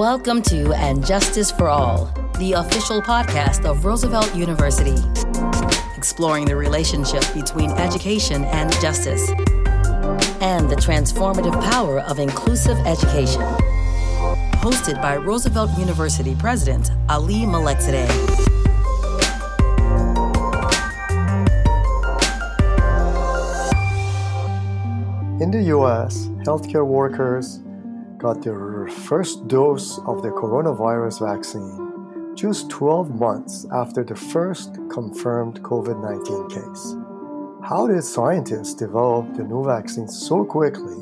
Welcome to And Justice for All, the official podcast of Roosevelt University, exploring the relationship between education and justice, and the transformative power of inclusive education. Hosted by Roosevelt University President Ali Malekzadeh. In the US, healthcare workers got their first dose of the coronavirus vaccine just 12 months after the first confirmed COVID 19 case. How did scientists develop the new vaccines so quickly,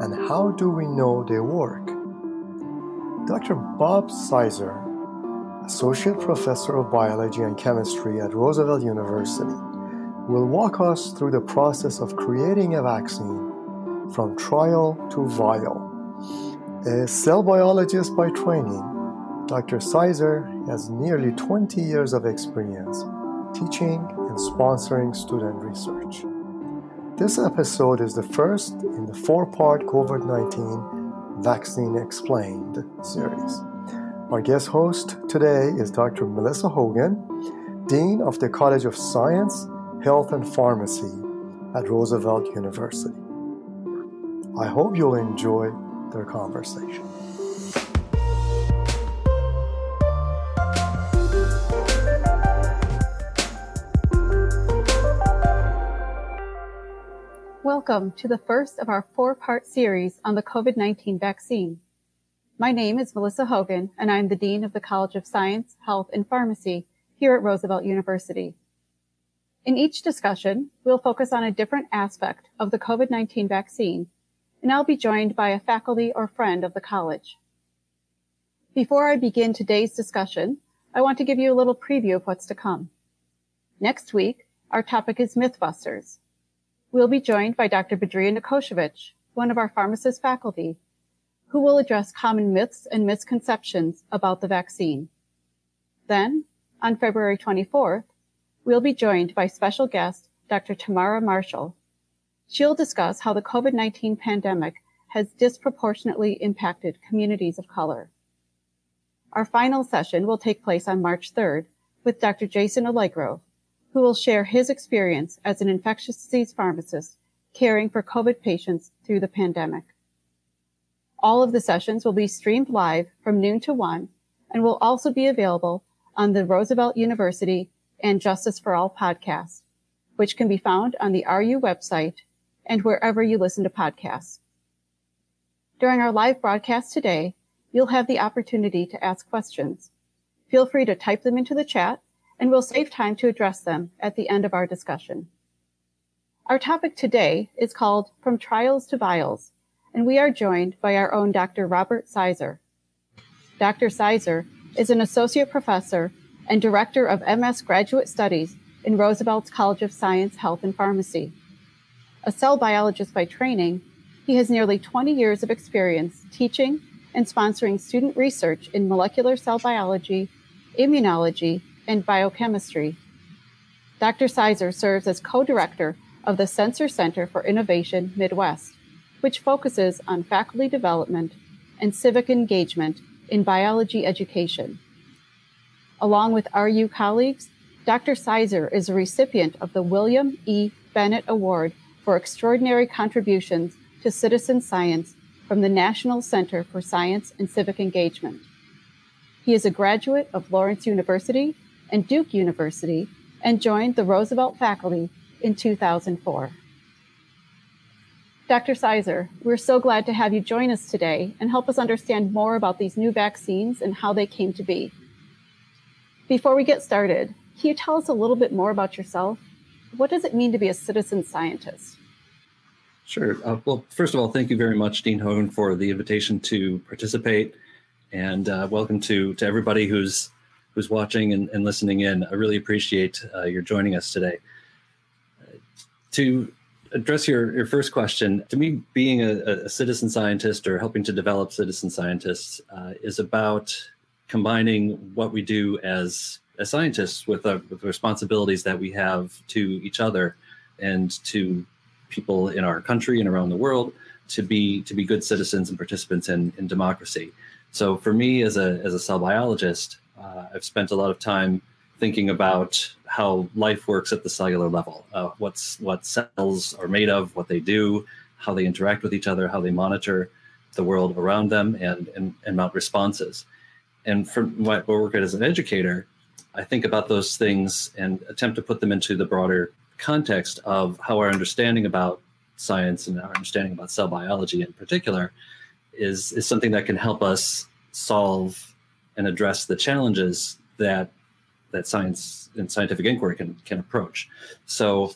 and how do we know they work? Dr. Bob Seiser, Associate Professor of Biology and Chemistry at Roosevelt University, will walk us through the process of creating a vaccine from trial to vial a cell biologist by training, Dr. Seiser has nearly 20 years of experience teaching and sponsoring student research. This episode is the first in the four part COVID 19 Vaccine Explained series. Our guest host today is Dr. Melissa Hogan, Dean of the College of Science, Health, and Pharmacy at Roosevelt University. I hope you'll enjoy their conversation. Welcome to the first of our four part series on the COVID 19 vaccine. My name is Melissa Hogan, and I'm the Dean of the College of Science, Health, and Pharmacy here at Roosevelt University. In each discussion, we'll focus on a different aspect of the COVID 19 vaccine and I'll be joined by a faculty or friend of the college. Before I begin today's discussion, I want to give you a little preview of what's to come. Next week, our topic is Mythbusters. We'll be joined by Dr. Badria Nikoshevich, one of our pharmacist faculty, who will address common myths and misconceptions about the vaccine. Then, on February 24th, we'll be joined by special guest Dr. Tamara Marshall, She'll discuss how the COVID-19 pandemic has disproportionately impacted communities of color. Our final session will take place on March 3rd with Dr. Jason Allegro, who will share his experience as an infectious disease pharmacist caring for COVID patients through the pandemic. All of the sessions will be streamed live from noon to one and will also be available on the Roosevelt University and Justice for All podcast, which can be found on the RU website and wherever you listen to podcasts. During our live broadcast today, you'll have the opportunity to ask questions. Feel free to type them into the chat and we'll save time to address them at the end of our discussion. Our topic today is called From Trials to Vials, and we are joined by our own Dr. Robert Seiser. Dr. Seiser is an associate professor and director of MS graduate studies in Roosevelt's College of Science, Health, and Pharmacy. A cell biologist by training, he has nearly 20 years of experience teaching and sponsoring student research in molecular cell biology, immunology, and biochemistry. Dr. Seiser serves as co director of the SENCER Center for Innovation Midwest, which focuses on faculty development and civic engagement in biology education. Along with RU colleagues, Dr. Seiser is a recipient of the William E. Bennett Award for extraordinary contributions to citizen science from the National Center for Science and Civic Engagement. He is a graduate of Lawrence University and Duke University and joined the Roosevelt faculty in 2004. Dr. Seiser, we're so glad to have you join us today and help us understand more about these new vaccines and how they came to be. Before we get started, can you tell us a little bit more about yourself? What does it mean to be a citizen scientist? Sure. Uh, well, first of all, thank you very much, Dean Hogan, for the invitation to participate, and uh, welcome to to everybody who's who's watching and, and listening in. I really appreciate uh, your joining us today. to address your, your first question, to me, being a, a citizen scientist or helping to develop citizen scientists uh, is about combining what we do as as scientists with, uh, with the responsibilities that we have to each other and to people in our country and around the world to be to be good citizens and participants in, in democracy. So for me, as a as a cell biologist, uh, I've spent a lot of time thinking about how life works at the cellular level, uh, what's what cells are made of, what they do, how they interact with each other, how they monitor the world around them, and and, and mount responses. And for my work as an educator, I think about those things and attempt to put them into the broader context of how our understanding about science and our understanding about cell biology in particular is is something that can help us solve and address the challenges that that science and scientific inquiry can can approach. So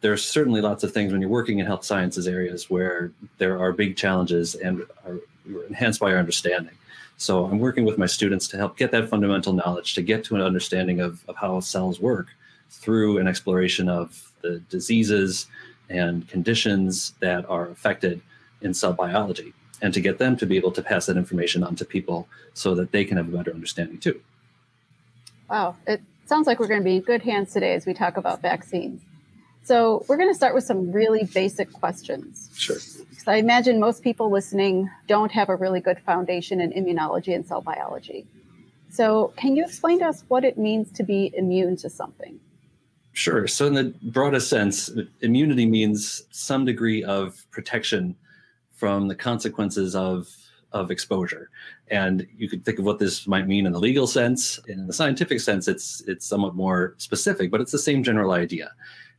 there's certainly lots of things when you're working in health sciences areas where there are big challenges and are enhanced by our understanding. So I'm working with my students to help get that fundamental knowledge, to get to an understanding of, of how cells work through an exploration of the diseases and conditions that are affected in cell biology, and to get them to be able to pass that information on to people so that they can have a better understanding too. Wow, it sounds like we're going to be in good hands today as we talk about vaccines. So, we're going to start with some really basic questions. Sure. Because I imagine most people listening don't have a really good foundation in immunology and cell biology. So, can you explain to us what it means to be immune to something? Sure. So, in the broadest sense, immunity means some degree of protection from the consequences of of exposure. And you could think of what this might mean in the legal sense. In the scientific sense, it's it's somewhat more specific, but it's the same general idea.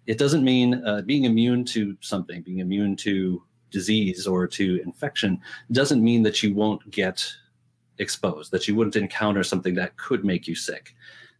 It doesn't mean uh, being immune to something, being immune to disease or to infection doesn't mean that you won't get exposed, that you wouldn't encounter something that could make you sick.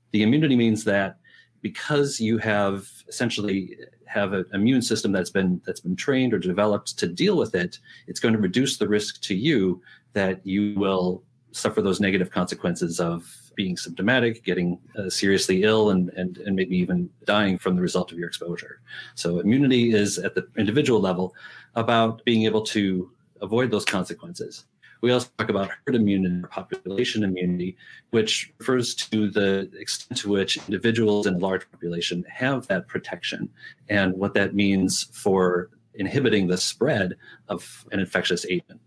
The immunity means that because you have essentially have an immune system that's been that's been trained or developed to deal with it, it's going to reduce the risk to you that you will suffer those negative consequences of being symptomatic, getting uh, seriously ill, and, and, and maybe even dying from the result of your exposure. So, immunity is at the individual level about being able to avoid those consequences. We also talk about herd immunity or population immunity, which refers to the extent to which individuals in a large population have that protection and what that means for inhibiting the spread of an infectious agent.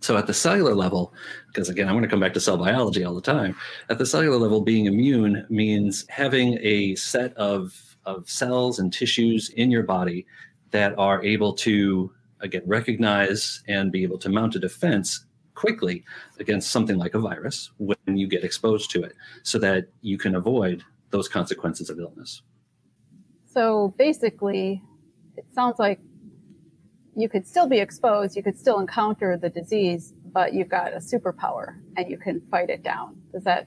So at the cellular level, because again, I'm going to come back to cell biology all the time. At the cellular level, being immune means having a set of, of cells and tissues in your body that are able to, again, recognize and be able to mount a defense quickly against something like a virus when you get exposed to it so that you can avoid those consequences of illness. So basically, it sounds like you could still be exposed, you could still encounter the disease, but you've got a superpower and you can fight it down. Does that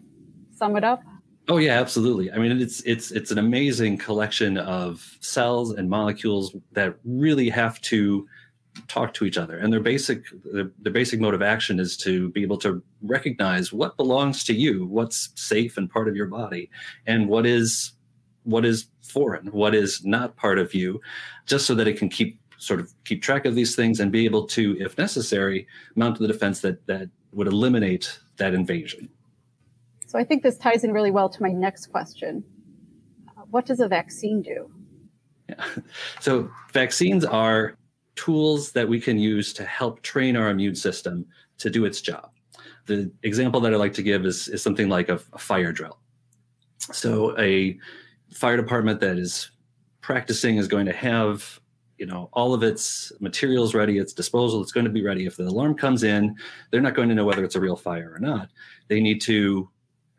sum it up? Oh yeah, absolutely. I mean, it's it's it's an amazing collection of cells and molecules that really have to talk to each other, and their basic their, their basic mode of action is to be able to recognize what belongs to you, what's safe and part of your body, and what is what is foreign, what is not part of you, just so that it can keep sort of keep track of these things and be able to, if necessary, mount the defense that that would eliminate that invasion. So I think this ties in really well to my next question. Uh, what does a vaccine do? Yeah. So vaccines are tools that we can use to help train our immune system to do its job. The example that I like to give is, is something like a, a fire drill. So a fire department that is practicing is going to have you know all of its materials ready its disposal it's going to be ready if the alarm comes in they're not going to know whether it's a real fire or not they need to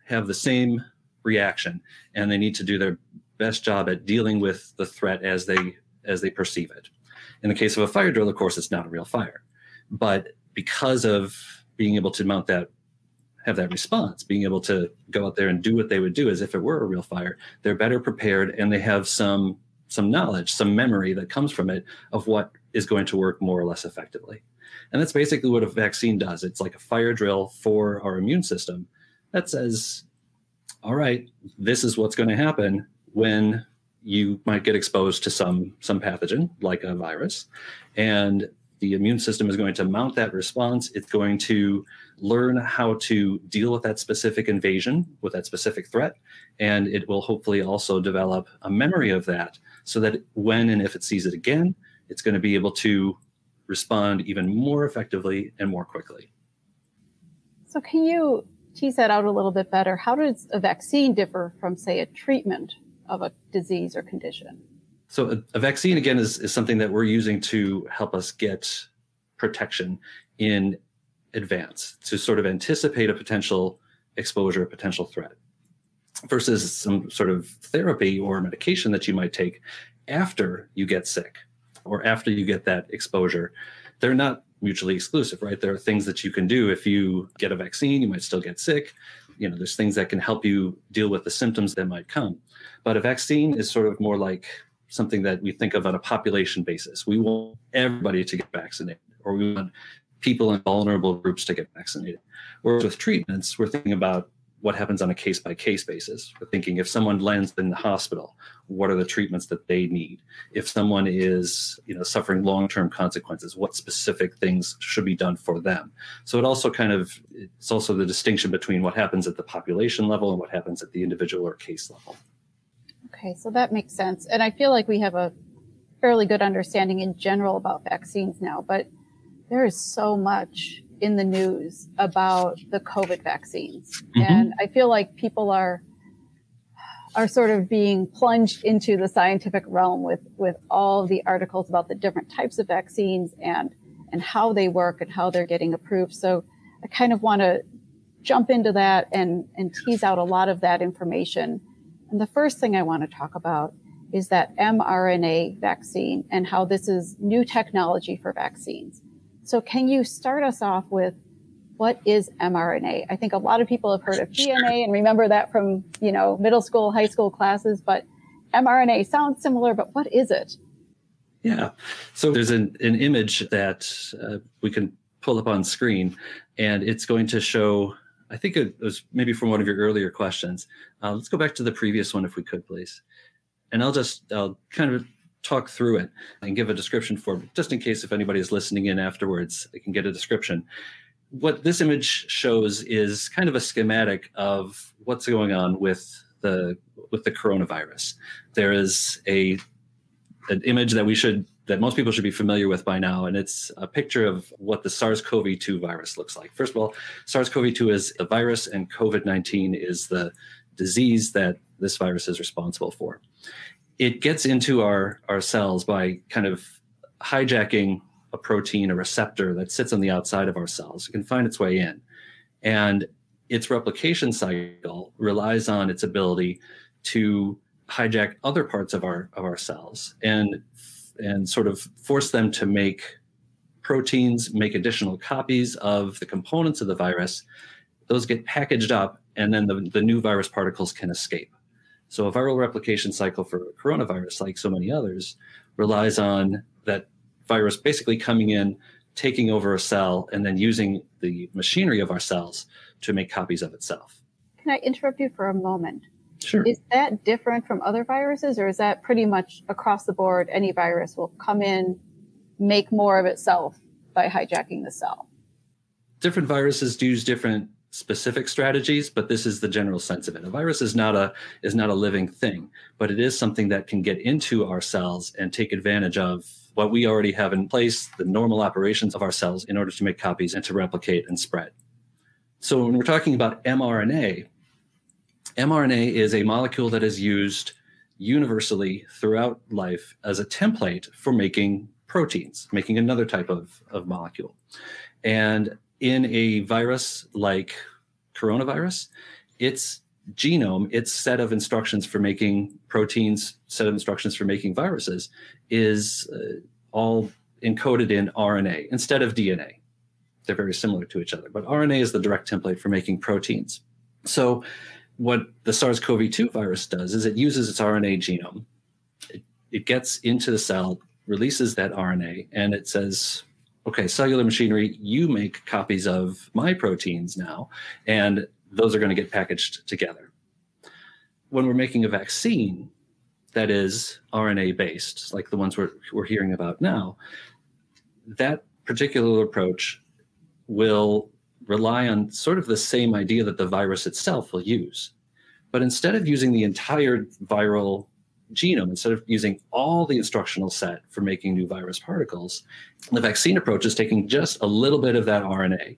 have the same reaction and they need to do their best job at dealing with the threat as they as they perceive it in the case of a fire drill of course it's not a real fire but because of being able to mount that have that response being able to go out there and do what they would do as if it were a real fire they're better prepared and they have some some knowledge, some memory that comes from it of what is going to work more or less effectively. And that's basically what a vaccine does. It's like a fire drill for our immune system that says, all right, this is what's going to happen when you might get exposed to some some pathogen like a virus and the immune system is going to mount that response it's going to learn how to deal with that specific invasion with that specific threat and it will hopefully also develop a memory of that so that when and if it sees it again, it's going to be able to respond even more effectively and more quickly. So, can you tease that out a little bit better? How does a vaccine differ from, say, a treatment of a disease or condition? So, a, a vaccine, again, is, is something that we're using to help us get protection in advance to sort of anticipate a potential exposure, a potential threat, versus some sort of therapy or medication that you might take after you get sick or after you get that exposure. They're not mutually exclusive, right? There are things that you can do if you get a vaccine, you might still get sick. You know, there's things that can help you deal with the symptoms that might come. But a vaccine is sort of more like something that we think of on a population basis. We want everybody to get vaccinated, or we want people in vulnerable groups to get vaccinated. Whereas with treatments, we're thinking about what happens on a case by case basis. We're thinking if someone lands in the hospital, what are the treatments that they need? If someone is, you know, suffering long-term consequences, what specific things should be done for them? So it also kind of it's also the distinction between what happens at the population level and what happens at the individual or case level. Okay, so that makes sense. And I feel like we have a fairly good understanding in general about vaccines now, but there is so much in the news about the COVID vaccines. Mm-hmm. And I feel like people are are sort of being plunged into the scientific realm with with all the articles about the different types of vaccines and and how they work and how they're getting approved. So I kind of want to jump into that and and tease out a lot of that information. And the first thing I want to talk about is that mRNA vaccine and how this is new technology for vaccines. So can you start us off with what is mRNA? I think a lot of people have heard of DNA and remember that from, you know, middle school, high school classes, but mRNA sounds similar, but what is it? Yeah. So there's an, an image that uh, we can pull up on screen, and it's going to show, I think it was maybe from one of your earlier questions. Uh, let's go back to the previous one if we could, please. And I'll just, I'll kind of talk through it and give a description for it, just in case if anybody is listening in afterwards, they can get a description. What this image shows is kind of a schematic of what's going on with the with the coronavirus. There is a an image that we should that most people should be familiar with by now, and it's a picture of what the SARS-CoV-2 virus looks like. First of all, SARS-CoV-2 is a virus, and COVID-19 is the disease that this virus is responsible for it gets into our our cells by kind of hijacking a protein, a receptor that sits on the outside of our cells. It can find its way in, and its replication cycle relies on its ability to hijack other parts of our of our cells and and sort of force them to make proteins, make additional copies of the components of the virus. Those get packaged up, and then the, the new virus particles can escape. So a viral replication cycle for coronavirus, like so many others, relies on that virus basically coming in, taking over a cell, and then using the machinery of our cells to make copies of itself. Can I interrupt you for a moment? Sure. Is that different from other viruses, or is that pretty much across the board? Any virus will come in, make more of itself by hijacking the cell? Different viruses use different specific strategies, but this is the general sense of it. A virus is not a is not a living thing, but it is something that can get into our cells and take advantage of what we already have in place, the normal operations of our cells in order to make copies and to replicate and spread. So when we're talking about mRNA, mRNA is a molecule that is used universally throughout life as a template for making proteins, making another type of, of molecule. And in a virus like coronavirus, its genome, its set of instructions for making proteins, set of instructions for making viruses, is uh, all encoded in RNA instead of DNA. They're very similar to each other, but RNA is the direct template for making proteins. So, what the SARS CoV 2 virus does is it uses its RNA genome, it, it gets into the cell, releases that RNA, and it says, okay, cellular machinery, you make copies of my proteins now, and those are going to get packaged together. When we're making a vaccine that is RNA based, like the ones we're, we're hearing about now, that particular approach will rely on sort of the same idea that the virus itself will use. But instead of using the entire viral genome instead of using all the instructional set for making new virus particles the vaccine approach is taking just a little bit of that rna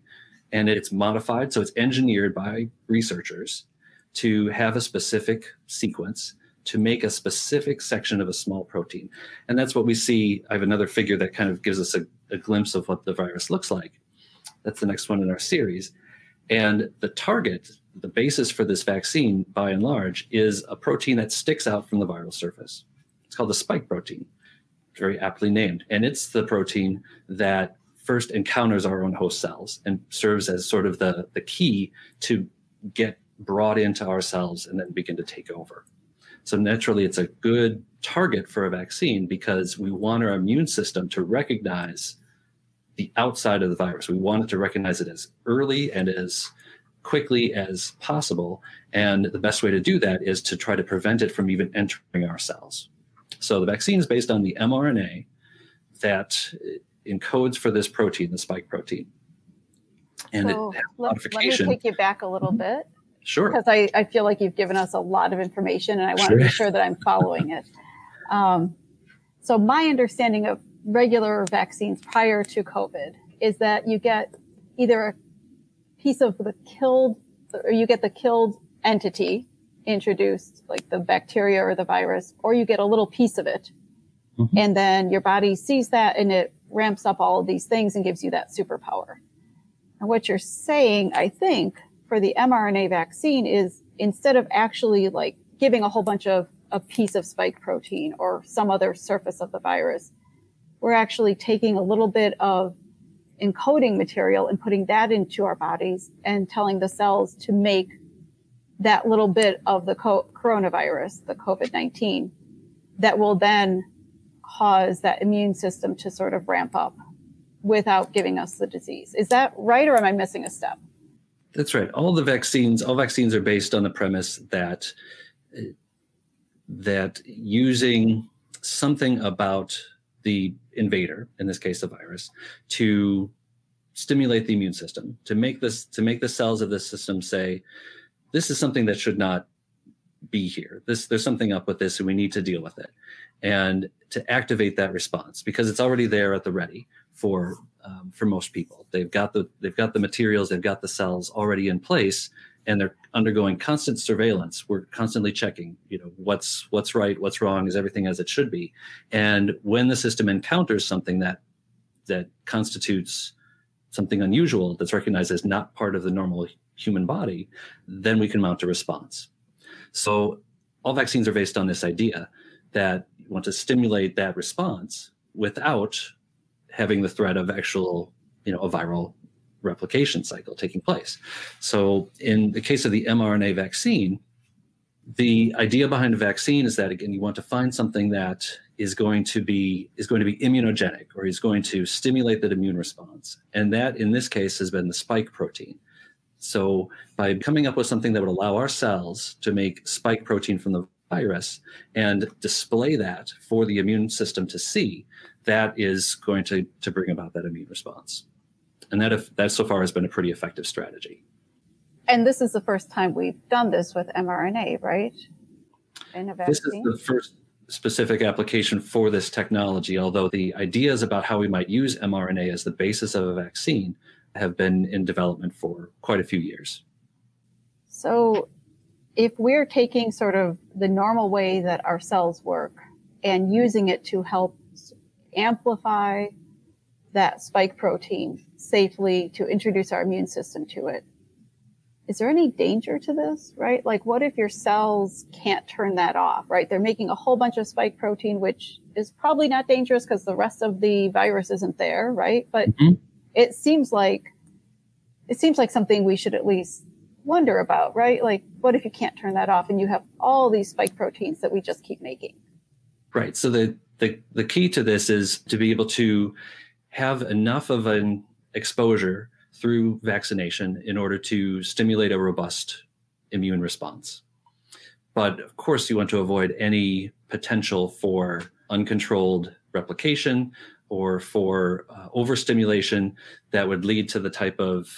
and it's modified. So it's engineered by researchers to have a specific sequence to make a specific section of a small protein. And that's what we see. I have another figure that kind of gives us a, a glimpse of what the virus looks like. That's the next one in our series. And the target, the basis for this vaccine, by and large, is a protein that sticks out from the viral surface. It's called the spike protein, very aptly named. And it's the protein that first encounters our own host cells and serves as sort of the, the key to get brought into our cells and then begin to take over. So naturally, it's a good target for a vaccine because we want our immune system to recognize the outside of the virus. We want it to recognize it as early and as quickly as possible. And the best way to do that is to try to prevent it from even entering our cells. So the vaccine is based on the mRNA that encodes for this protein, the spike protein. And so it let, modification. Let me take you back a little bit. Sure. Because I, I feel like you've given us a lot of information and I want sure. to make sure that I'm following it. Um, so, my understanding of regular vaccines prior to COVID is that you get either a piece of the killed, or you get the killed entity introduced, like the bacteria or the virus, or you get a little piece of it. Mm-hmm. And then your body sees that and it ramps up all of these things and gives you that superpower. And what you're saying, I think, for the mRNA vaccine is instead of actually like giving a whole bunch of a piece of spike protein or some other surface of the virus, we're actually taking a little bit of encoding material and putting that into our bodies and telling the cells to make that little bit of the co- coronavirus, the COVID 19, that will then cause that immune system to sort of ramp up without giving us the disease. Is that right, or am I missing a step? That's right. All the vaccines, all vaccines are based on the premise that that using something about the invader, in this case the virus, to stimulate the immune system, to make this to make the cells of the system say, this is something that should not be here. This there's something up with this and we need to deal with it. And to activate that response because it's already there at the ready for um, for most people. They've got the they've got the materials, they've got the cells already in place, and they're undergoing constant surveillance. We're constantly checking, you know, what's what's right, what's wrong, is everything as it should be. And when the system encounters something that that constitutes something unusual that's recognized as not part of the normal human body, then we can mount a response. So all vaccines are based on this idea that you want to stimulate that response without having the threat of actual, you know, a viral replication cycle taking place. So in the case of the mRNA vaccine, the idea behind a vaccine is that again you want to find something that is going to be is going to be immunogenic or is going to stimulate that immune response and that in this case has been the spike protein so by coming up with something that would allow our cells to make spike protein from the virus and display that for the immune system to see that is going to, to bring about that immune response. And that, if, that so far has been a pretty effective strategy. And this is the first time we've done this with mRNA, right? In a vaccine. This is the first specific application for this technology, although the ideas about how we might use mRNA as the basis of a vaccine have been in development for quite a few years. So, if we're taking sort of the normal way that our cells work and using it to help amplify that spike protein safely to introduce our immune system to it. Is there any danger to this, right? Like, what if your cells can't turn that off, right? They're making a whole bunch of spike protein, which is probably not dangerous because the rest of the virus isn't there, right? But mm-hmm. it seems like it seems like something we should at least wonder about, right? Like, what if you can't turn that off and you have all these spike proteins that we just keep making? Right. So the the, the key to this is to be able to have enough of an exposure through vaccination in order to stimulate a robust immune response. But of course, you want to avoid any potential for uncontrolled replication or for uh, overstimulation that would lead to the type of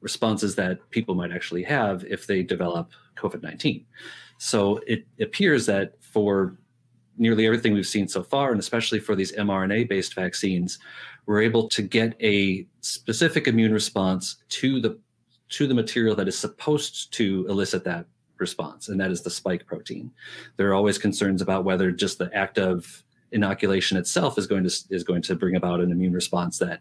responses that people might actually have if they develop COVID 19. So it appears that for nearly everything we've seen so far, and especially for these mRNA based vaccines, we're able to get a specific immune response to the to the material that is supposed to elicit that response, and that is the spike protein. There are always concerns about whether just the act of inoculation itself is going to is going to bring about an immune response that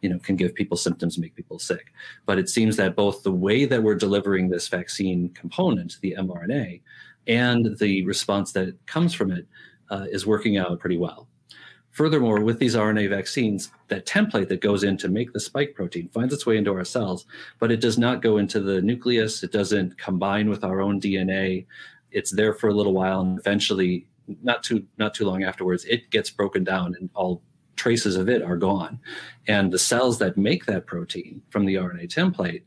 you know can give people symptoms and make people sick but it seems that both the way that we're delivering this vaccine component the mrna and the response that comes from it uh, is working out pretty well Furthermore, with these RNA vaccines, that template that goes in to make the spike protein finds its way into our cells, but it does not go into the nucleus. It doesn't combine with our own DNA. It's there for a little while, and eventually, not too not too long afterwards, it gets broken down, and all traces of it are gone. And the cells that make that protein from the RNA template,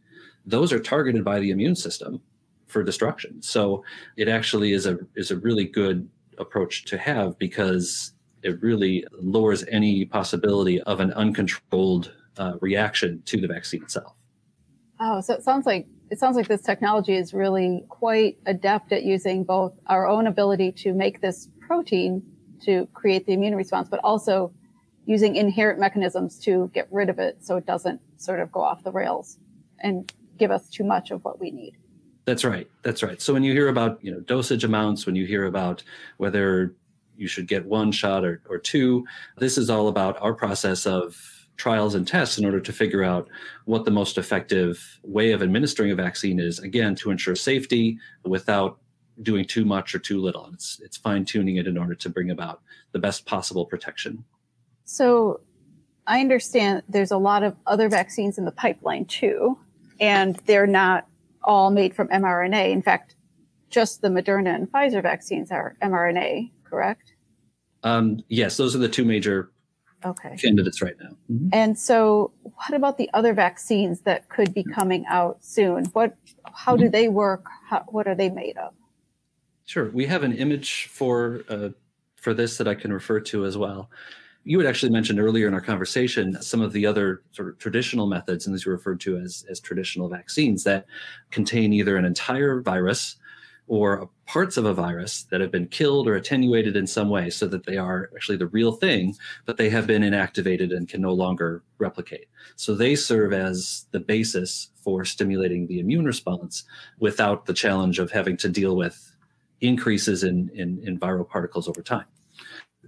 those are targeted by the immune system for destruction. So it actually is a is a really good approach to have because it really lowers any possibility of an uncontrolled uh, reaction to the vaccine itself. Oh, so it sounds like it sounds like this technology is really quite adept at using both our own ability to make this protein to create the immune response, but also using inherent mechanisms to get rid of it so it doesn't sort of go off the rails and give us too much of what we need. That's right. That's right. So when you hear about, you know, dosage amounts, when you hear about whether you should get one shot or, or two. This is all about our process of trials and tests in order to figure out what the most effective way of administering a vaccine is, again, to ensure safety without doing too much or too little. It's, it's fine tuning it in order to bring about the best possible protection. So I understand there's a lot of other vaccines in the pipeline too, and they're not all made from mRNA. In fact, just the Moderna and Pfizer vaccines are mRNA correct? Um, yes, those are the two major okay. candidates right now. Mm-hmm. And so, what about the other vaccines that could be coming out soon? What, how do they work? How, what are they made of? Sure, we have an image for uh, for this that I can refer to as well. You had actually mentioned earlier in our conversation some of the other sort of traditional methods, and these are referred to as as traditional vaccines that contain either an entire virus or parts of a virus that have been killed or attenuated in some way so that they are actually the real thing, but they have been inactivated and can no longer replicate. So they serve as the basis for stimulating the immune response without the challenge of having to deal with increases in, in, in viral particles over time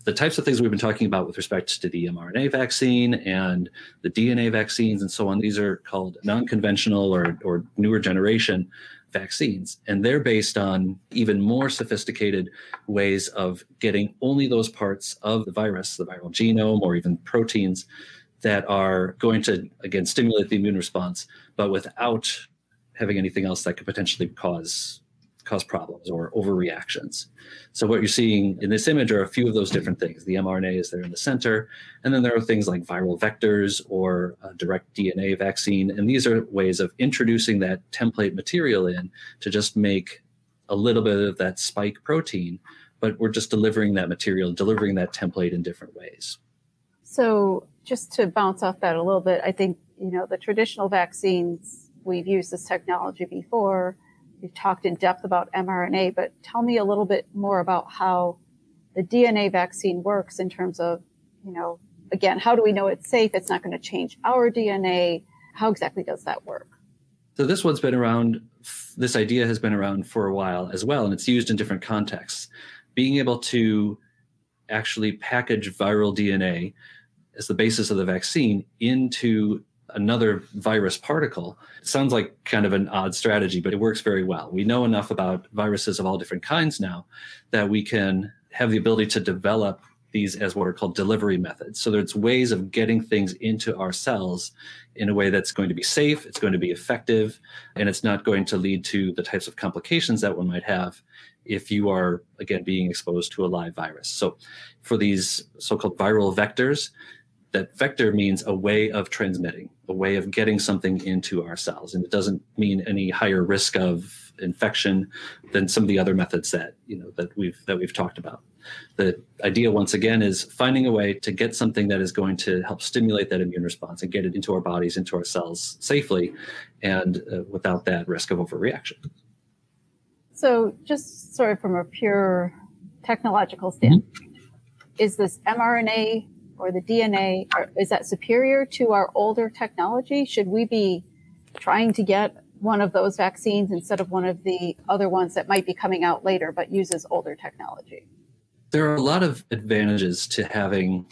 the types of things we've been talking about with respect to the mRNA vaccine and the DNA vaccines and so on, these are called non conventional or, or newer generation vaccines. And they're based on even more sophisticated ways of getting only those parts of the virus, the viral genome, or even proteins that are going to, again, stimulate the immune response, but without having anything else that could potentially cause cause problems or overreactions. So what you're seeing in this image are a few of those different things. The mRNA is there in the center, and then there are things like viral vectors or direct DNA vaccine, and these are ways of introducing that template material in to just make a little bit of that spike protein, but we're just delivering that material, delivering that template in different ways. So just to bounce off that a little bit, I think you know the traditional vaccines we've used this technology before You've talked in depth about mRNA, but tell me a little bit more about how the DNA vaccine works in terms of, you know, again, how do we know it's safe? It's not going to change our DNA. How exactly does that work? So this one's been around. This idea has been around for a while as well, and it's used in different contexts. Being able to actually package viral DNA as the basis of the vaccine into another virus particle. It sounds like kind of an odd strategy, but it works very well. We know enough about viruses of all different kinds now that we can have the ability to develop these as what are called delivery methods. So there's ways of getting things into our cells in a way that's going to be safe, it's going to be effective, and it's not going to lead to the types of complications that one might have if you are again being exposed to a live virus. So for these so-called viral vectors, that vector means a way of transmitting, a way of getting something into our cells. And it doesn't mean any higher risk of infection than some of the other methods that, you know, that we've that we've talked about. The idea once again is finding a way to get something that is going to help stimulate that immune response and get it into our bodies, into our cells safely and uh, without that risk of overreaction. So just sort of from a pure technological standpoint, mm-hmm. is this mRNA or the DNA, or is that superior to our older technology? Should we be trying to get one of those vaccines instead of one of the other ones that might be coming out later but uses older technology? There are a lot of advantages to having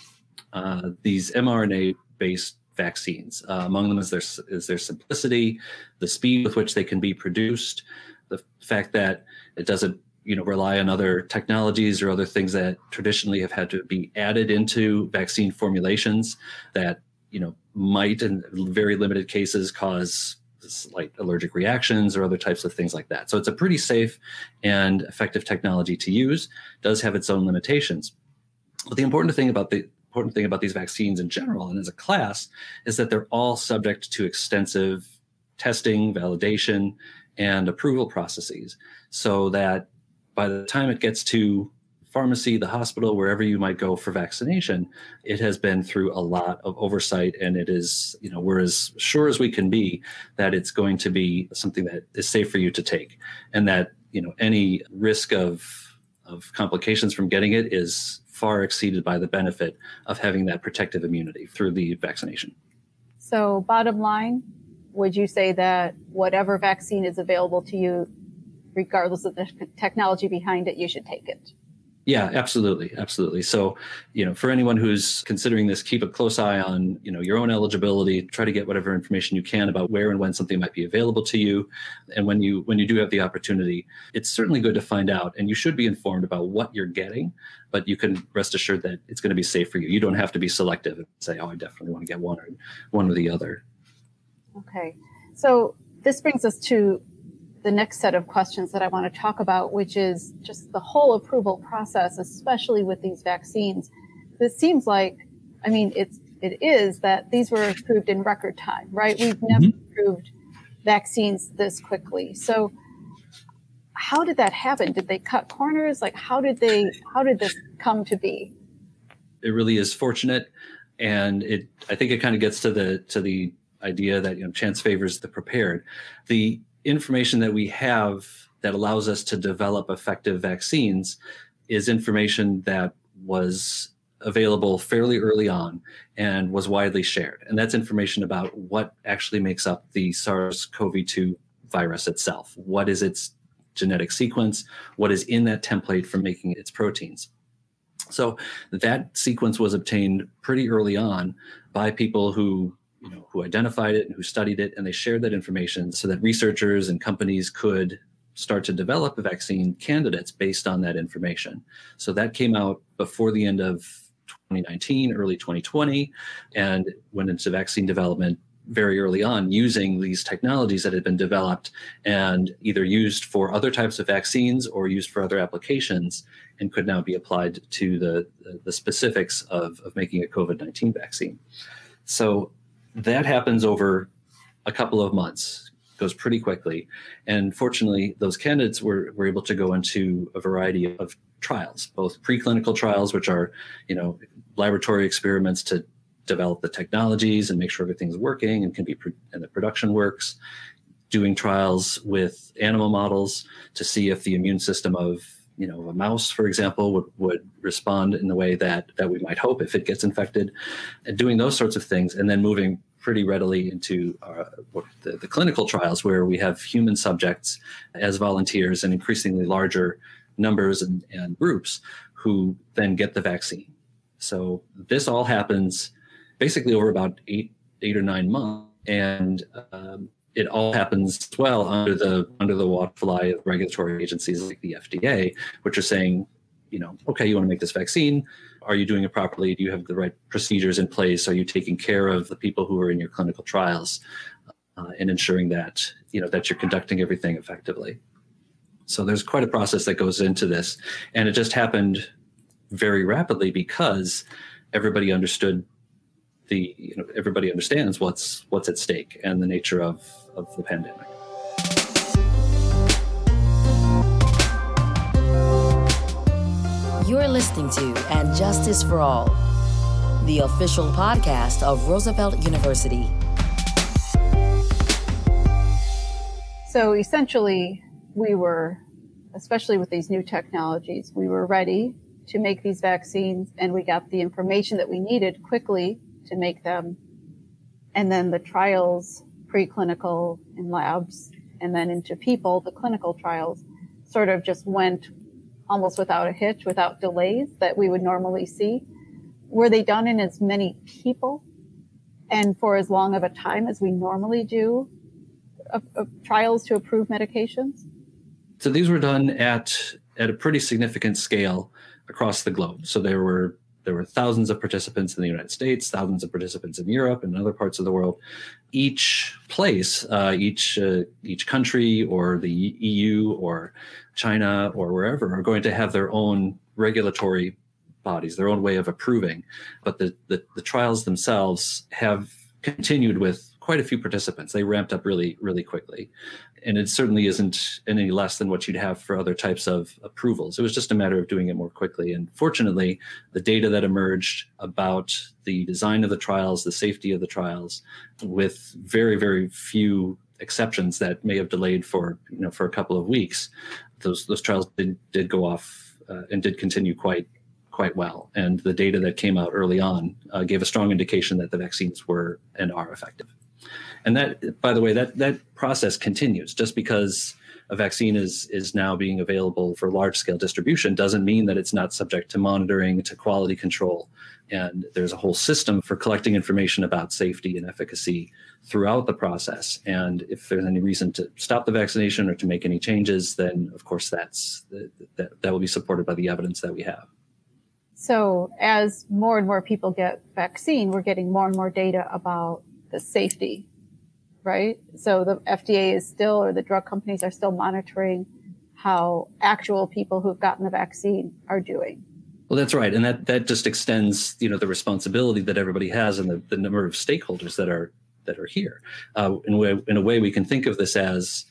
uh, these mRNA based vaccines. Uh, among them is their, is their simplicity, the speed with which they can be produced, the fact that it doesn't you know rely on other technologies or other things that traditionally have had to be added into vaccine formulations that you know might in very limited cases cause like allergic reactions or other types of things like that. So it's a pretty safe and effective technology to use does have its own limitations. But the important thing about the important thing about these vaccines in general and as a class is that they're all subject to extensive testing validation and approval processes so that by the time it gets to pharmacy, the hospital, wherever you might go for vaccination, it has been through a lot of oversight. And it is, you know, we're as sure as we can be that it's going to be something that is safe for you to take. And that, you know, any risk of, of complications from getting it is far exceeded by the benefit of having that protective immunity through the vaccination. So, bottom line, would you say that whatever vaccine is available to you regardless of the technology behind it, you should take it. Yeah, absolutely, absolutely. So, you know, for anyone who's considering this, keep a close eye on, you know, your own eligibility. Try to get whatever information you can about where and when something might be available to you, and when you when you do have the opportunity, it's certainly good to find out, and you should be informed about what you're getting. But you can rest assured that it's going to be safe for you. You don't have to be selective and say, "Oh, I definitely want to get one or one or the other." Okay, so this brings us to the next set of questions that I want to talk about, which is just the whole approval process, especially with these vaccines. This seems like, I mean, it's it is that these were approved in record time, right? We've never mm-hmm. approved vaccines this quickly. So how did that happen? Did they cut corners? Like how did they how did this come to be? It really is fortunate and it I think it kind of gets to the to the idea that you know chance favors the prepared. The information that we have that allows us to develop effective vaccines is information that was available fairly early on and was widely shared. And that's information about what actually makes up the SARS CoV 2 virus itself. What is its genetic sequence? What is in that template for making its proteins? So that sequence was obtained pretty early on by people who you know, who identified it and who studied it, and they shared that information so that researchers and companies could start to develop vaccine candidates based on that information. So that came out before the end of 2019, early 2020, and went into vaccine development very early on using these technologies that had been developed and either used for other types of vaccines or used for other applications and could now be applied to the, the specifics of, of making a COVID 19 vaccine. So that happens over a couple of months goes pretty quickly. And fortunately those candidates were, were able to go into a variety of trials both preclinical trials which are you know laboratory experiments to develop the technologies and make sure everything's working and can be and the production works doing trials with animal models to see if the immune system of you know a mouse for example would, would respond in the way that that we might hope if it gets infected and doing those sorts of things and then moving pretty readily into uh, the, the clinical trials where we have human subjects as volunteers and increasingly larger numbers and, and groups who then get the vaccine. So this all happens basically over about eight eight or nine months and um, it all happens well under the under the waterfly of regulatory agencies like the FDA, which are saying, you know, okay, you want to make this vaccine. Are you doing it properly? Do you have the right procedures in place? Are you taking care of the people who are in your clinical trials uh, and ensuring that you know that you're conducting everything effectively? So there's quite a process that goes into this, and it just happened very rapidly because everybody understood the you know everybody understands what's what's at stake and the nature of of the pandemic. You're listening to And Justice for All, the official podcast of Roosevelt University. So essentially, we were especially with these new technologies, we were ready to make these vaccines and we got the information that we needed quickly to make them. And then the trials, preclinical in labs, and then into people, the clinical trials sort of just went almost without a hitch, without delays that we would normally see. Were they done in as many people and for as long of a time as we normally do of, of trials to approve medications? So these were done at at a pretty significant scale across the globe. So there were there were thousands of participants in the United States, thousands of participants in Europe and other parts of the world. Each place, uh, each uh, each country, or the EU, or China, or wherever, are going to have their own regulatory bodies, their own way of approving. But the, the, the trials themselves have continued with quite a few participants. They ramped up really, really quickly. And it certainly isn't any less than what you'd have for other types of approvals. It was just a matter of doing it more quickly. And fortunately, the data that emerged about the design of the trials, the safety of the trials, with very, very few exceptions that may have delayed for you know for a couple of weeks, those those trials did did go off uh, and did continue quite quite well. And the data that came out early on uh, gave a strong indication that the vaccines were and are effective. And that, by the way, that that process continues. Just because a vaccine is is now being available for large scale distribution doesn't mean that it's not subject to monitoring, to quality control. And there's a whole system for collecting information about safety and efficacy throughout the process. And if there's any reason to stop the vaccination or to make any changes, then of course that's that, that will be supported by the evidence that we have. So as more and more people get vaccine, we're getting more and more data about the safety, right? So the FDA is still, or the drug companies are still monitoring how actual people who've gotten the vaccine are doing. Well, that's right, and that that just extends, you know, the responsibility that everybody has and the, the number of stakeholders that are that are here. Uh, in, way, in a way, we can think of this as,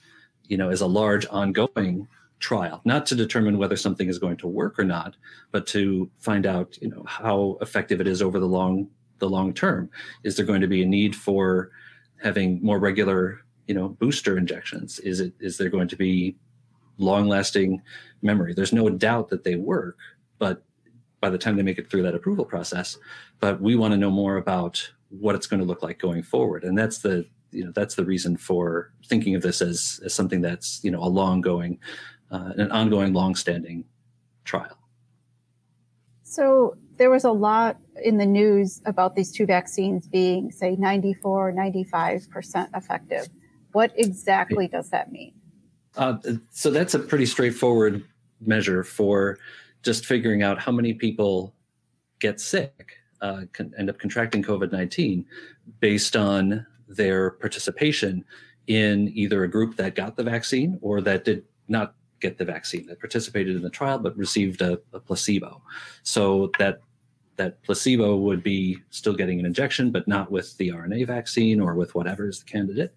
you know, as a large ongoing trial, not to determine whether something is going to work or not, but to find out, you know, how effective it is over the long the long term. Is there going to be a need for having more regular, you know, booster injections? Is it is there going to be long lasting memory? There's no doubt that they work, but by the time they make it through that approval process, but we want to know more about what it's going to look like going forward, and that's the you know that's the reason for thinking of this as as something that's you know a long going, uh, an ongoing, long standing trial. So there was a lot in the news about these two vaccines being, say, 94, 95% effective. What exactly does that mean? Uh, so that's a pretty straightforward measure for just figuring out how many people get sick, uh, end up contracting COVID 19 based on their participation in either a group that got the vaccine or that did not get the vaccine, that participated in the trial but received a, a placebo. So that that placebo would be still getting an injection, but not with the RNA vaccine or with whatever is the candidate.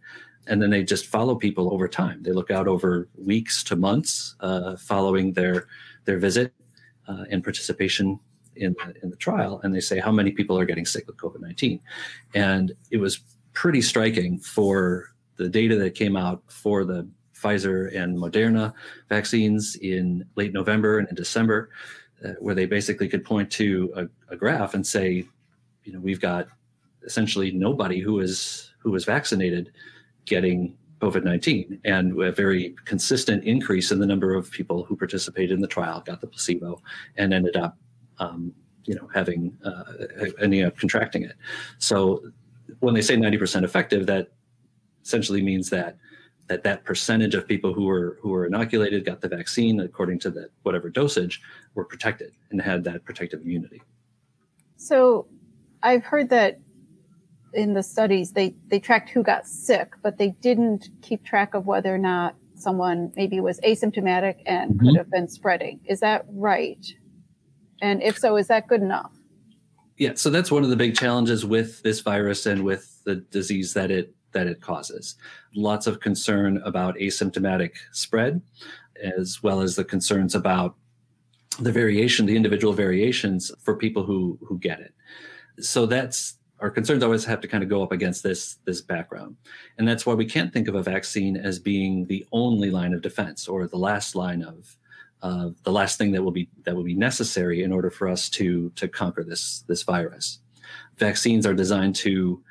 And then they just follow people over time. They look out over weeks to months uh, following their their visit uh, and participation in the, in the trial, and they say how many people are getting sick with COVID nineteen. And it was pretty striking for the data that came out for the Pfizer and Moderna vaccines in late November and in December uh, where they basically could point to a, a, graph and say, you know, we've got essentially nobody who is who is vaccinated getting COVID nineteen, and a very consistent increase in the number of people who participated in the trial, got the placebo, and ended up, um, you know, having uh, ending up contracting it. So when they say ninety percent effective, that essentially means that that that percentage of people who were who were inoculated got the vaccine according to that whatever dosage were protected and had that protective immunity. So i've heard that in the studies they they tracked who got sick but they didn't keep track of whether or not someone maybe was asymptomatic and mm-hmm. could have been spreading. Is that right? And if so is that good enough? Yeah so that's one of the big challenges with this virus and with the disease that it that it causes. Lots of concern about asymptomatic spread, as well as the concerns about the variation, the individual variations for people who who get it. So that's our concerns always have to kind of go up against this this background and that's why we can't think of a vaccine as being the only line of defense or the last line of uh, the last thing that will be that will be necessary in order for us to to conquer this this virus vaccines are designed to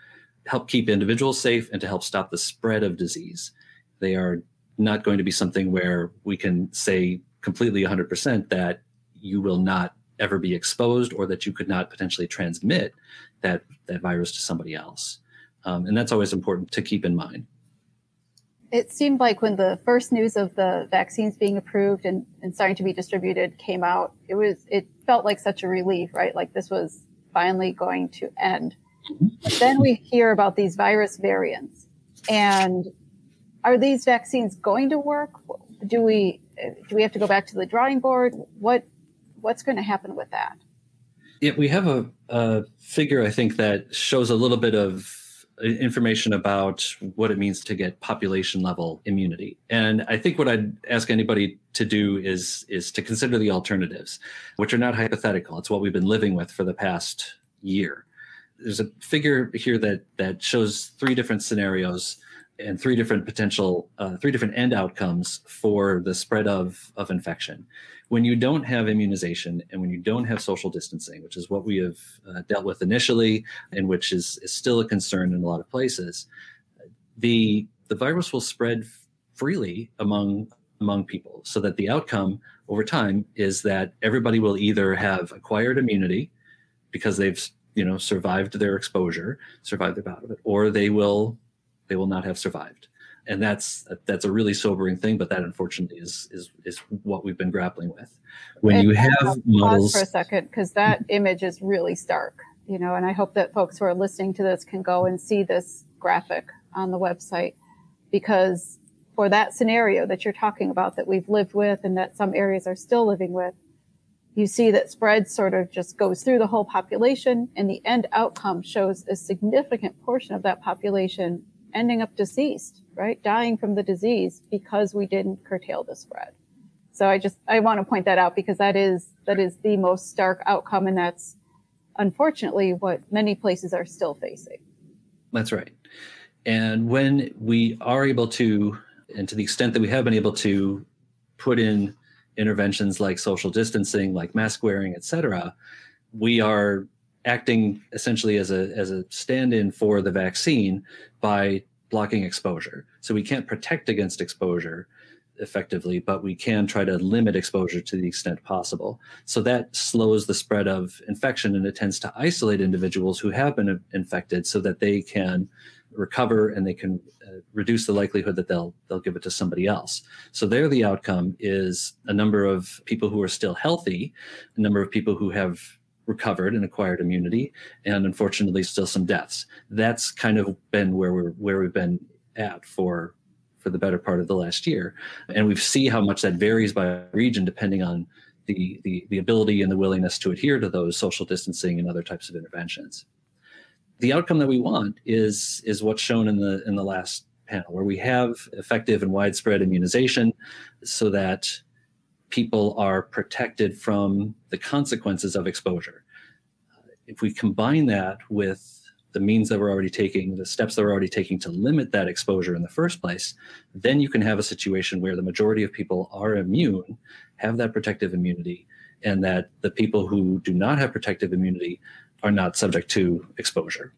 help keep individuals safe and to help stop the spread of disease. They are not going to be something where we can say completely 100% that you will not ever be exposed or that you could not potentially transmit that that virus to somebody else. Um, and that's always important to keep in mind. It seemed like when the first news of the vaccines being approved and, and starting to be distributed came out it was it felt like such a relief right? Like this was finally going to end but then we hear about these virus variants and are these vaccines going to work do we do we have to go back to the drawing board what what's going to happen with that? Yeah, we have a, a figure I think that shows a little bit of information about what it means to get population level immunity. And I think what I'd ask anybody to do is is to consider the alternatives, which are not hypothetical. It's what we've been living with for the past year. There's a figure here that that shows three different scenarios and three different potential uh, three different end outcomes for the spread of of infection. When you don't have immunization and when you don't have social distancing which is what we have uh, dealt with initially and which is, is still a concern in a lot of places the the virus will spread freely among among people so that the outcome over time is that everybody will either have acquired immunity because they've you know survived their exposure survived their bout of it or they will they will not have survived. And that's that's a really sobering thing but that unfortunately is is is what we've been grappling with. When and you have models for a second because that image is really stark you know and i hope that folks who are listening to this can go and see this graphic on the website because for that scenario that you're talking about that we've lived with and that some areas are still living with you see that spread sort of just goes through the whole population and the end outcome shows a significant portion of that population ending up deceased, right? Dying from the disease because we didn't curtail the spread. So I just, I want to point that out because that is, that is the most stark outcome. And that's unfortunately what many places are still facing. That's right. And when we are able to, and to the extent that we have been able to put in interventions like social distancing, like mask wearing, et cetera, we are acting essentially as a as a stand-in for the vaccine by blocking exposure. So we can't protect against exposure effectively, but we can try to limit exposure to the extent possible. So that slows the spread of infection and it tends to isolate individuals who have been infected so that they can recover and they can uh, reduce the likelihood that they'll they'll give it to somebody else. So there the outcome is a number of people who are still healthy, a number of people who have recovered and acquired immunity, and unfortunately, still some deaths. That's kind of been where we're where we've been at for for the better part of the last year, and we see how much that varies by region depending on the, the the ability and the willingness to adhere to those social distancing and other types of interventions. The outcome that we want is is what's shown in the in the last panel, where we have effective and widespread immunization, so that people are protected from the consequences of exposure. If we combine that with the means that we're already taking, the steps that we're already taking to limit that exposure in the first place, then you can have a situation where the majority of people are immune, have that protective immunity, and that the people who do not have protective immunity are not subject to exposure.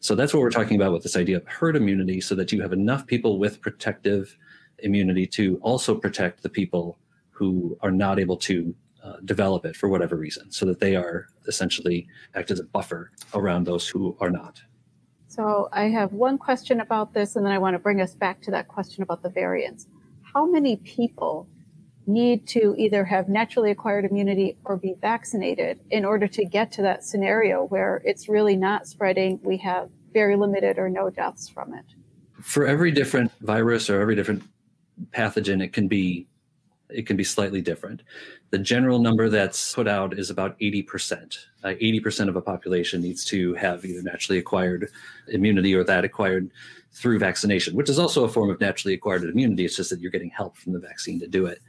So that's what we're talking about with this idea of herd immunity, so that you have enough people with protective immunity to also protect the people who are not able to uh, develop it for whatever reason, so that they are essentially act as a buffer around those who are not. So I have one question about this, and then I want to bring us back to that question about the variants. How many people need to either have naturally acquired immunity or be vaccinated in order to get to that scenario where it's really not spreading? We have very limited or no deaths from it. For every different virus or every different pathogen, it can be it can be slightly different. The general number that's put out is about 80%. Uh, 80% of a population needs to have either naturally acquired immunity or that acquired through vaccination, which is also a form of naturally acquired immunity. It's just that you're getting help from the vaccine to do it.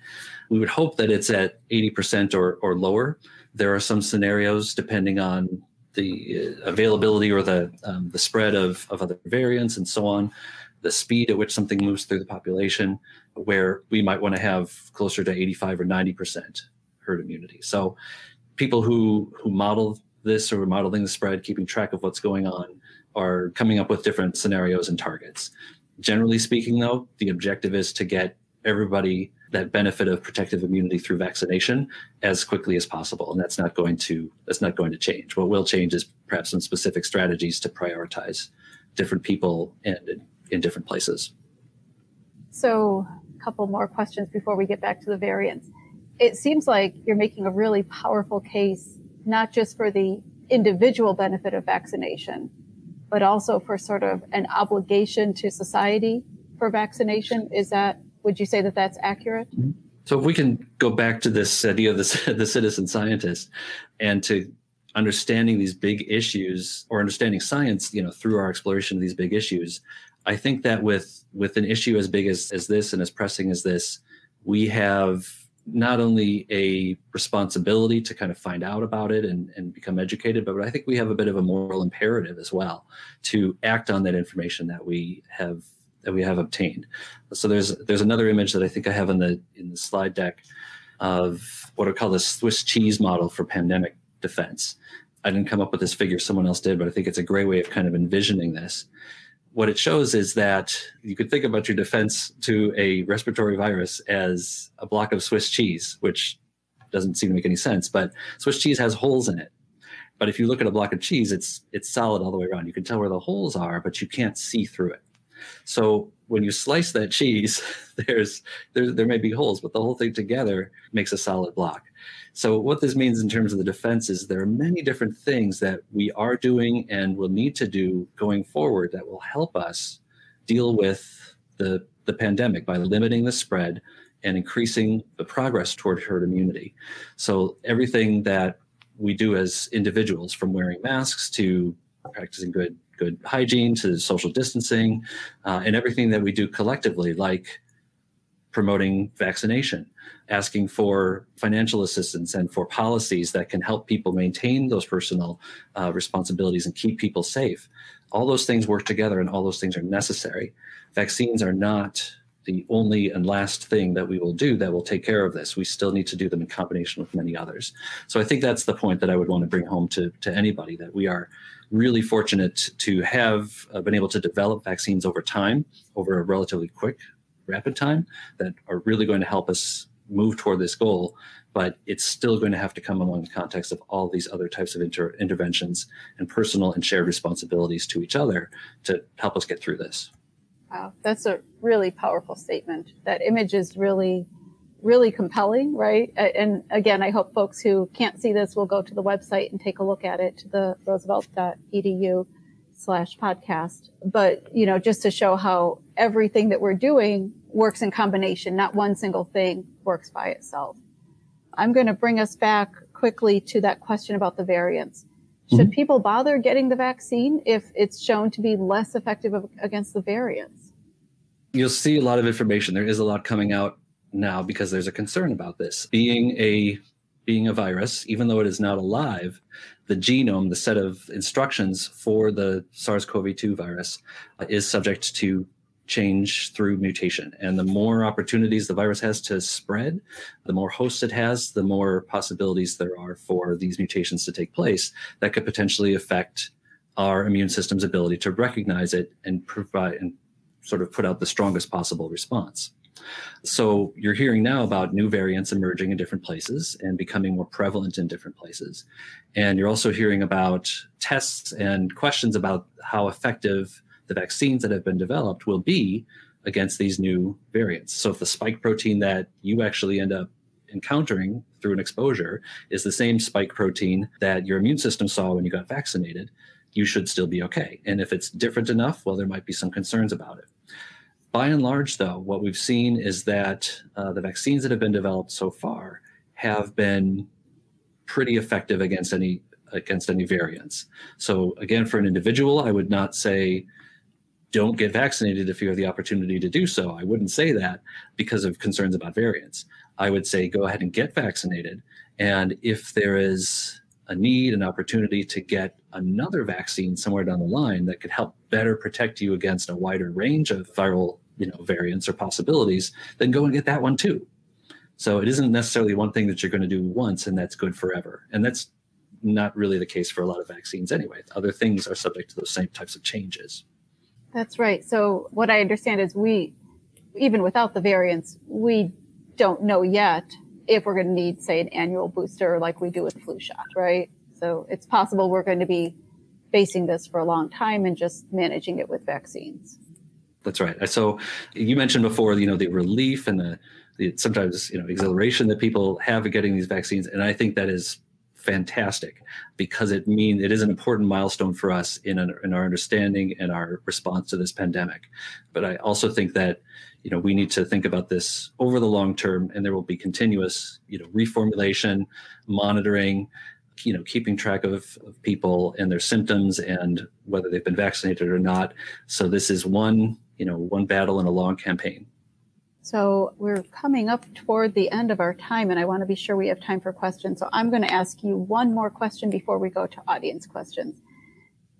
We would hope that it's at 80% or, or lower. There are some scenarios, depending on the availability or the um, the spread of, of other variants and so on, the speed at which something moves through the population, where we might want to have closer to 85 or 90 percent herd immunity. So people who who model this or modeling the spread, keeping track of what's going on, are coming up with different scenarios and targets. Generally speaking, though, the objective is to get everybody that benefit of protective immunity through vaccination as quickly as possible and that's not going to that's not going to change what will change is perhaps some specific strategies to prioritize different people and in, different places so a couple more questions before we get back to the variants it seems like you're making a really powerful case not just for the individual benefit of vaccination but also for sort of an obligation to society for vaccination is that would you say that that's accurate? Mm-hmm. So if we can go back to this idea of the, the citizen scientist and to understanding these big issues or understanding science, you know, through our exploration of these big issues, I think that with with an issue as big as, as this and as pressing as this, we have not only a responsibility to kind of find out about it and, and become educated, but I think we have a bit of a moral imperative as well to act on that information that we have that we have obtained. So there's there's another image that I think I have in the in the slide deck of what I call the Swiss cheese model for pandemic defense. I didn't come up with this figure, someone else did, but I think it's a great way of kind of envisioning this. What it shows is that you could think about your defense to a respiratory virus as a block of Swiss cheese, which doesn't seem to make any sense, but Swiss cheese has holes in it. But if you look at a block of cheese, it's it's solid all the way around. You can tell where the holes are, but you can't see through it. So when you slice that cheese, there's there, there may be holes, but the whole thing together makes a solid block. So what this means in terms of the defense is there are many different things that we are doing and will need to do going forward that will help us deal with the the pandemic by limiting the spread and increasing the progress toward herd immunity. So everything that we do as individuals, from wearing masks to practicing good good hygiene to social distancing uh, and everything that we do collectively, like promoting vaccination, asking for financial assistance and for policies that can help people maintain those personal uh, responsibilities and keep people safe. All those things work together and all those things are necessary. Vaccines are not the only and last thing that we will do that will take care of this. We still need to do them in combination with many others. So I think that's the point that I would want to bring home to, to anybody that we are really fortunate to have uh, been able to develop vaccines over time, over a relatively quick, rapid time, that are really going to help us move toward this goal. But it's still going to have to come along the context of all these other types of inter- interventions and personal and shared responsibilities to each other to help us get through this. Wow, that's a really powerful statement. That image is really, really compelling, right? And again, I hope folks who can't see this will go to the website and take a look at it, to the roosevelt.edu slash podcast. But, you know, just to show how everything that we're doing works in combination, not one single thing works by itself. I'm going to bring us back quickly to that question about the variants. Should mm-hmm. people bother getting the vaccine if it's shown to be less effective against the variants? You'll see a lot of information. There is a lot coming out now because there's a concern about this. Being a being a virus, even though it is not alive, the genome, the set of instructions for the SARS-CoV-2 virus, uh, is subject to change through mutation. And the more opportunities the virus has to spread, the more hosts it has, the more possibilities there are for these mutations to take place that could potentially affect our immune system's ability to recognize it and provide and sort of put out the strongest possible response. So you're hearing now about new variants emerging in different places and becoming more prevalent in different places. And you're also hearing about tests and questions about how effective the vaccines that have been developed will be against these new variants. So if the spike protein that you actually end up encountering through an exposure is the same spike protein that your immune system saw when you got vaccinated, you should still be okay. And if it's different enough, well, there might be some concerns about it. By and large, though, what we've seen is that uh, the vaccines that have been developed so far have been pretty effective against any against any variants. So again, for an individual, I would not say don't get vaccinated if you have the opportunity to do so. I wouldn't say that because of concerns about variants. I would say go ahead and get vaccinated. And if there is a need, an opportunity to get another vaccine somewhere down the line that could help better protect you against a wider range of viral you know variants or possibilities, then go and get that one too. So it isn't necessarily one thing that you're going to do once and that's good forever. And that's not really the case for a lot of vaccines anyway. Other things are subject to those same types of changes. That's right. So what I understand is we, even without the variants, we don't know yet if we're going to need, say, an annual booster like we do with flu shot, right? So it's possible we're going to be facing this for a long time and just managing it with vaccines. That's right. So you mentioned before, you know, the relief and the, the sometimes you know exhilaration that people have getting these vaccines, and I think that is fantastic because it means it is an important milestone for us in, an, in our understanding and our response to this pandemic. But I also think that you know we need to think about this over the long term, and there will be continuous you know reformulation, monitoring, you know keeping track of, of people and their symptoms and whether they've been vaccinated or not. So this is one you know one battle in a long campaign. So we're coming up toward the end of our time, and I want to be sure we have time for questions. So I'm going to ask you one more question before we go to audience questions.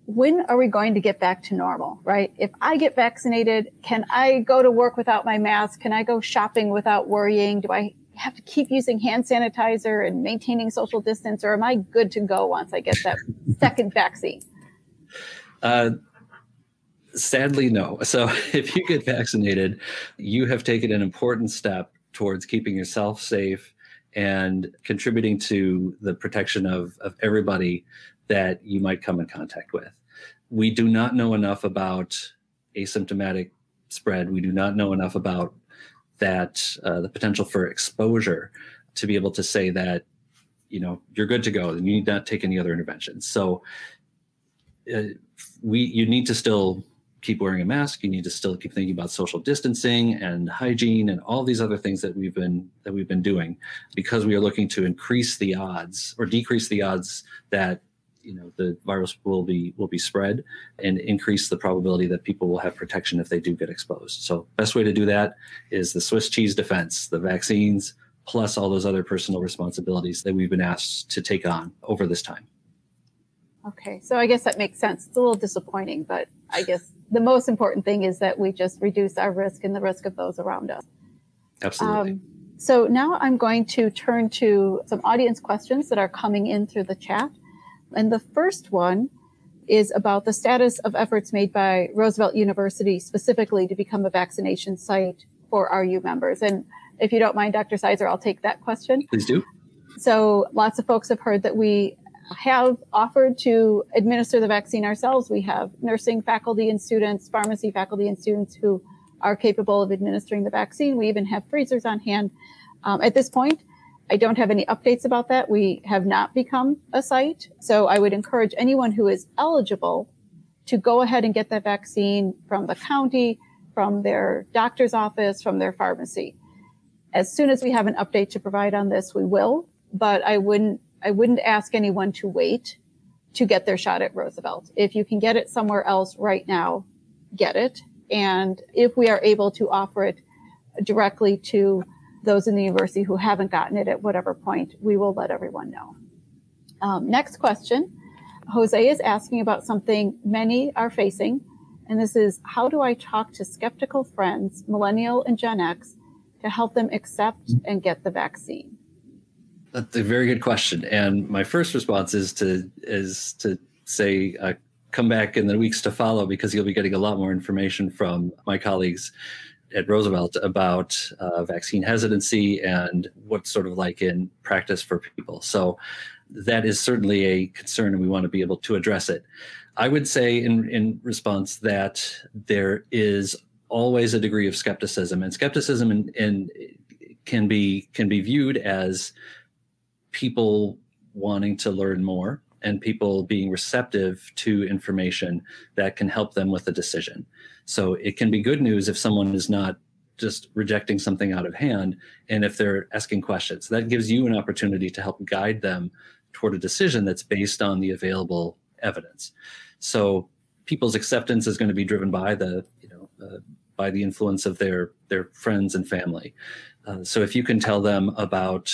When are we going to get back to normal, right? If I get vaccinated, can I go to work without my mask? Can I go shopping without worrying? Do I have to keep using hand sanitizer and maintaining social distance, or am I good to go once I get that second vaccine? Uh, Sadly, no. So if you get vaccinated, you have taken an important step towards keeping yourself safe and contributing to the protection of, of everybody that you might come in contact with. We do not know enough about asymptomatic spread. We do not know enough about that uh, the potential for exposure to be able to say that you know you're good to go and you need not take any other interventions. So uh, we you need to still keep wearing a mask. You need to still keep thinking about social distancing and hygiene and all these other things that we've been that we've been doing because we are looking to increase the odds or decrease the odds that you know the virus will be will be spread and increase the probability that people will have protection if they do get exposed. So best way to do that is the swiss cheese defense the vaccines plus all those other personal responsibilities that we've been asked to take on over this time. Okay so i guess that makes sense. It's a little disappointing but i guess the most important thing is that we just reduce our risk and the risk of those around us. Absolutely. Um, so now I'm going to turn to some audience questions that are coming in through the chat. And the first one is about the status of efforts made by Roosevelt University specifically to become a vaccination site for RU members. And if you don't mind, Dr. Seiser, I'll take that question. Please do. So lots of folks have heard that we have offered to administer the vaccine ourselves. We have nursing faculty and students, pharmacy faculty and students who are capable of administering the vaccine. We even have freezers on hand. Um, at this point, I don't have any updates about that. We have not become a site. So I would encourage anyone who is eligible to go ahead and get that vaccine from the county, from their doctor's office, from their pharmacy. As soon as we have an update to provide on this, we will, but I wouldn't I wouldn't ask anyone to wait to get their shot at Roosevelt. If you can get it somewhere else right now, get it. And if we are able to offer it directly to those in the university who haven't gotten it at whatever point, we will let everyone know. Um, next question. Jose is asking about something many are facing, and this is how do I talk to skeptical friends, millennial and Gen X, to help them accept and get the vaccine? That's a very good question, and my first response is to is to say uh, come back in the weeks to follow because you'll be getting a lot more information from my colleagues at Roosevelt about uh, vaccine hesitancy and what's sort of like in practice for people. So that is certainly a concern, and we want to be able to address it. I would say in in response that there is always a degree of skepticism, and skepticism in, in can be can be viewed as people wanting to learn more and people being receptive to information that can help them with a decision. So it can be good news if someone is not just rejecting something out of hand and if they're asking questions. That gives you an opportunity to help guide them toward a decision that's based on the available evidence. So people's acceptance is going to be driven by the, you know, uh, by the influence of their their friends and family. Uh, so if you can tell them about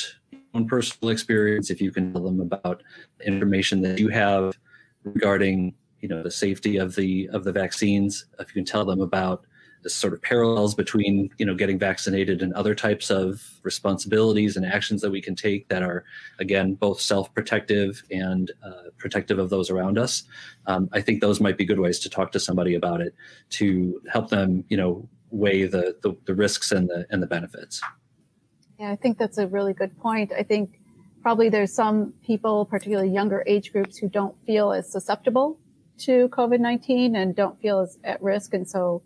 own personal experience, if you can tell them about information that you have regarding, you know, the safety of the of the vaccines, if you can tell them about the sort of parallels between you know getting vaccinated and other types of responsibilities and actions that we can take that are again both self-protective and uh, protective of those around us. Um, i think those might be good ways to talk to somebody about it to help them you know weigh the, the, the risks and the and the benefits yeah i think that's a really good point i think probably there's some people particularly younger age groups who don't feel as susceptible to covid-19 and don't feel as at risk and so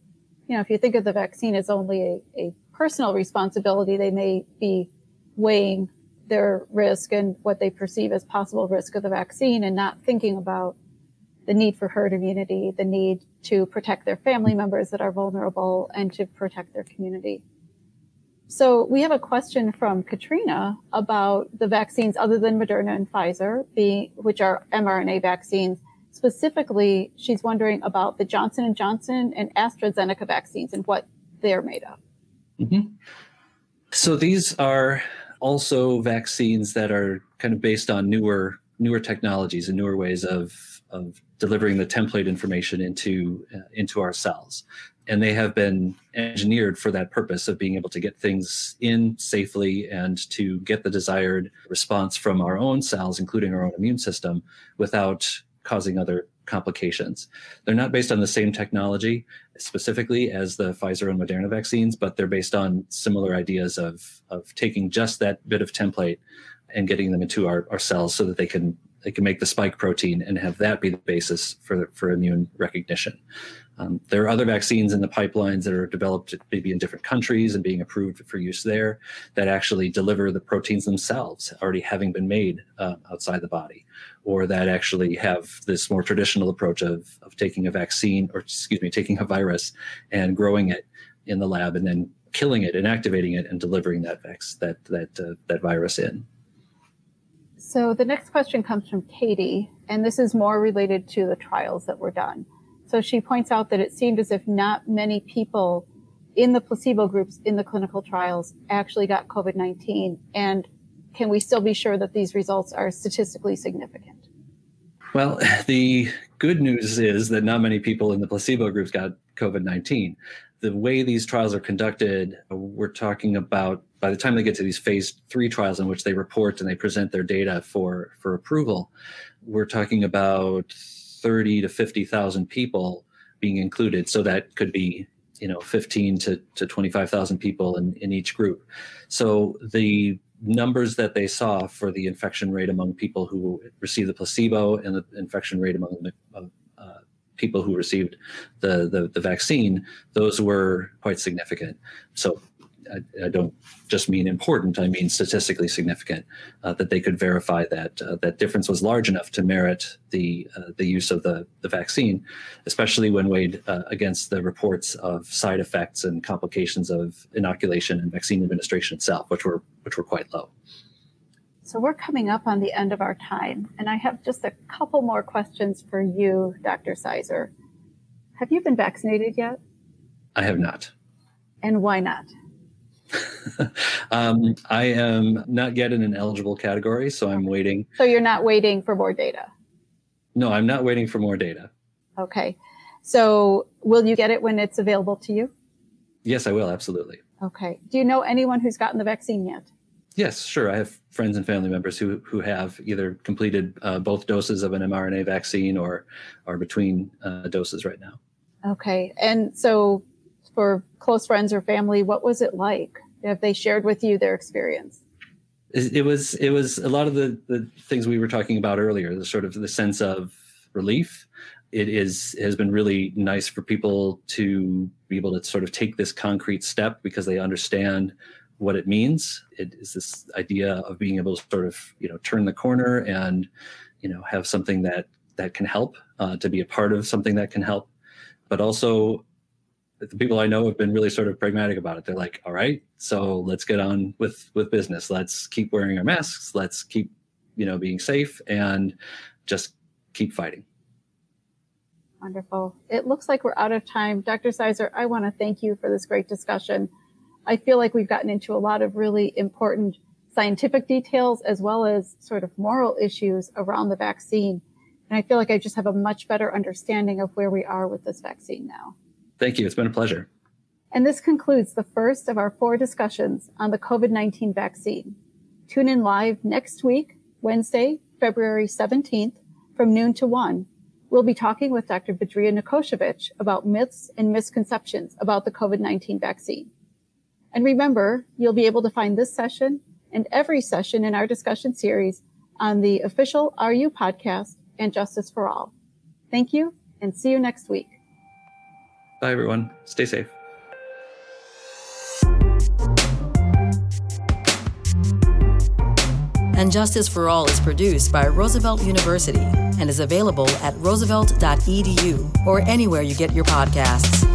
you know, if you think of the vaccine as only a, a personal responsibility, they may be weighing their risk and what they perceive as possible risk of the vaccine and not thinking about the need for herd immunity, the need to protect their family members that are vulnerable and to protect their community. So we have a question from Katrina about the vaccines other than Moderna and Pfizer, which are mRNA vaccines Specifically, she's wondering about the Johnson and Johnson and AstraZeneca vaccines and what they're made of. Mm-hmm. So these are also vaccines that are kind of based on newer newer technologies and newer ways of of delivering the template information into uh, into our cells and they have been engineered for that purpose of being able to get things in safely and to get the desired response from our own cells including our own immune system without causing other complications. They're not based on the same technology specifically as the Pfizer and Moderna vaccines, but they're based on similar ideas of, of taking just that bit of template and getting them into our, our cells so that they can they can make the spike protein and have that be the basis for, for immune recognition. Um, there are other vaccines in the pipelines that are developed maybe in different countries and being approved for use there that actually deliver the proteins themselves, already having been made uh, outside the body, or that actually have this more traditional approach of, of taking a vaccine, or excuse me, taking a virus and growing it in the lab and then killing it, and activating it, and delivering that vax, that that uh, that virus in. So the next question comes from Katie, and this is more related to the trials that were done. So she points out that it seemed as if not many people in the placebo groups in the clinical trials actually got COVID 19. And can we still be sure that these results are statistically significant? Well, the good news is that not many people in the placebo groups got COVID 19. The way these trials are conducted, we're talking about by the time they get to these phase three trials in which they report and they present their data for, for approval, we're talking about 30 to 50,000 people being included. So that could be, you know, 15 to, to 25,000 people in, in each group. So the numbers that they saw for the infection rate among people who received the placebo and the infection rate among the uh, people who received the, the, the vaccine, those were quite significant. So I, I, don't just mean important; I mean statistically significant. Uh, that they could verify that uh, that difference was large enough to merit the uh, the use of the the vaccine, especially when weighed uh, against the reports of side effects and complications of inoculation and vaccine administration itself, which were which were quite low. So we're coming up on the end of our time, and I have just a couple more questions for you, Dr. Seiser. Have you been vaccinated yet? I have not. And why not? um, I am not yet in an eligible category, so I'm waiting. So you're not waiting for more data? No, I'm not waiting for more data. Okay. So will you get it when it's available to you? Yes, I will, absolutely. Okay. Do you know anyone who's gotten the vaccine yet? Yes, sure. I have friends and family members who who have either completed uh, both doses of an mRNA vaccine or are between uh, doses right now. Okay. And so for close friends or family, what was it like? Have they shared with you their experience? It was it was a lot of the the things we were talking about earlier. The sort of the sense of relief. It is has been really nice for people to be able to sort of take this concrete step because they understand what it means. It is this idea of being able to sort of you know turn the corner and you know have something that that can help uh, to be a part of something that can help, but also the people I know have been really sort of pragmatic about it. They're like, all right, so let's get on with with business. Let's keep wearing our masks. Let's keep, you know, being safe and just keep fighting. Wonderful. It looks like we're out of time. Dr. Seiser, I want to thank you for this great discussion. I feel like we've gotten into a lot of really important scientific details as well as sort of moral issues around the vaccine. And I feel like I just have a much better understanding of where we are with this vaccine now. Thank you. It's been a pleasure. And this concludes the first of our four discussions on the COVID 19 vaccine. Tune in live next week, Wednesday, February 17th, from noon to 1. We'll be talking with Dr. Badria Nikoshevich about myths and misconceptions about the COVID 19 vaccine. And remember, you'll be able to find this session and every session in our discussion series on the official RU podcast and Justice for All. Thank you and see you next week. Bye, everyone. Stay safe. And Justice for All is produced by Roosevelt University and is available at roosevelt.edu or anywhere you get your podcasts.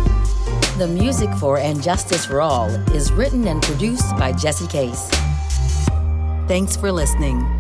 The music for And Justice for All is written and produced by Jesse Case. Thanks for listening.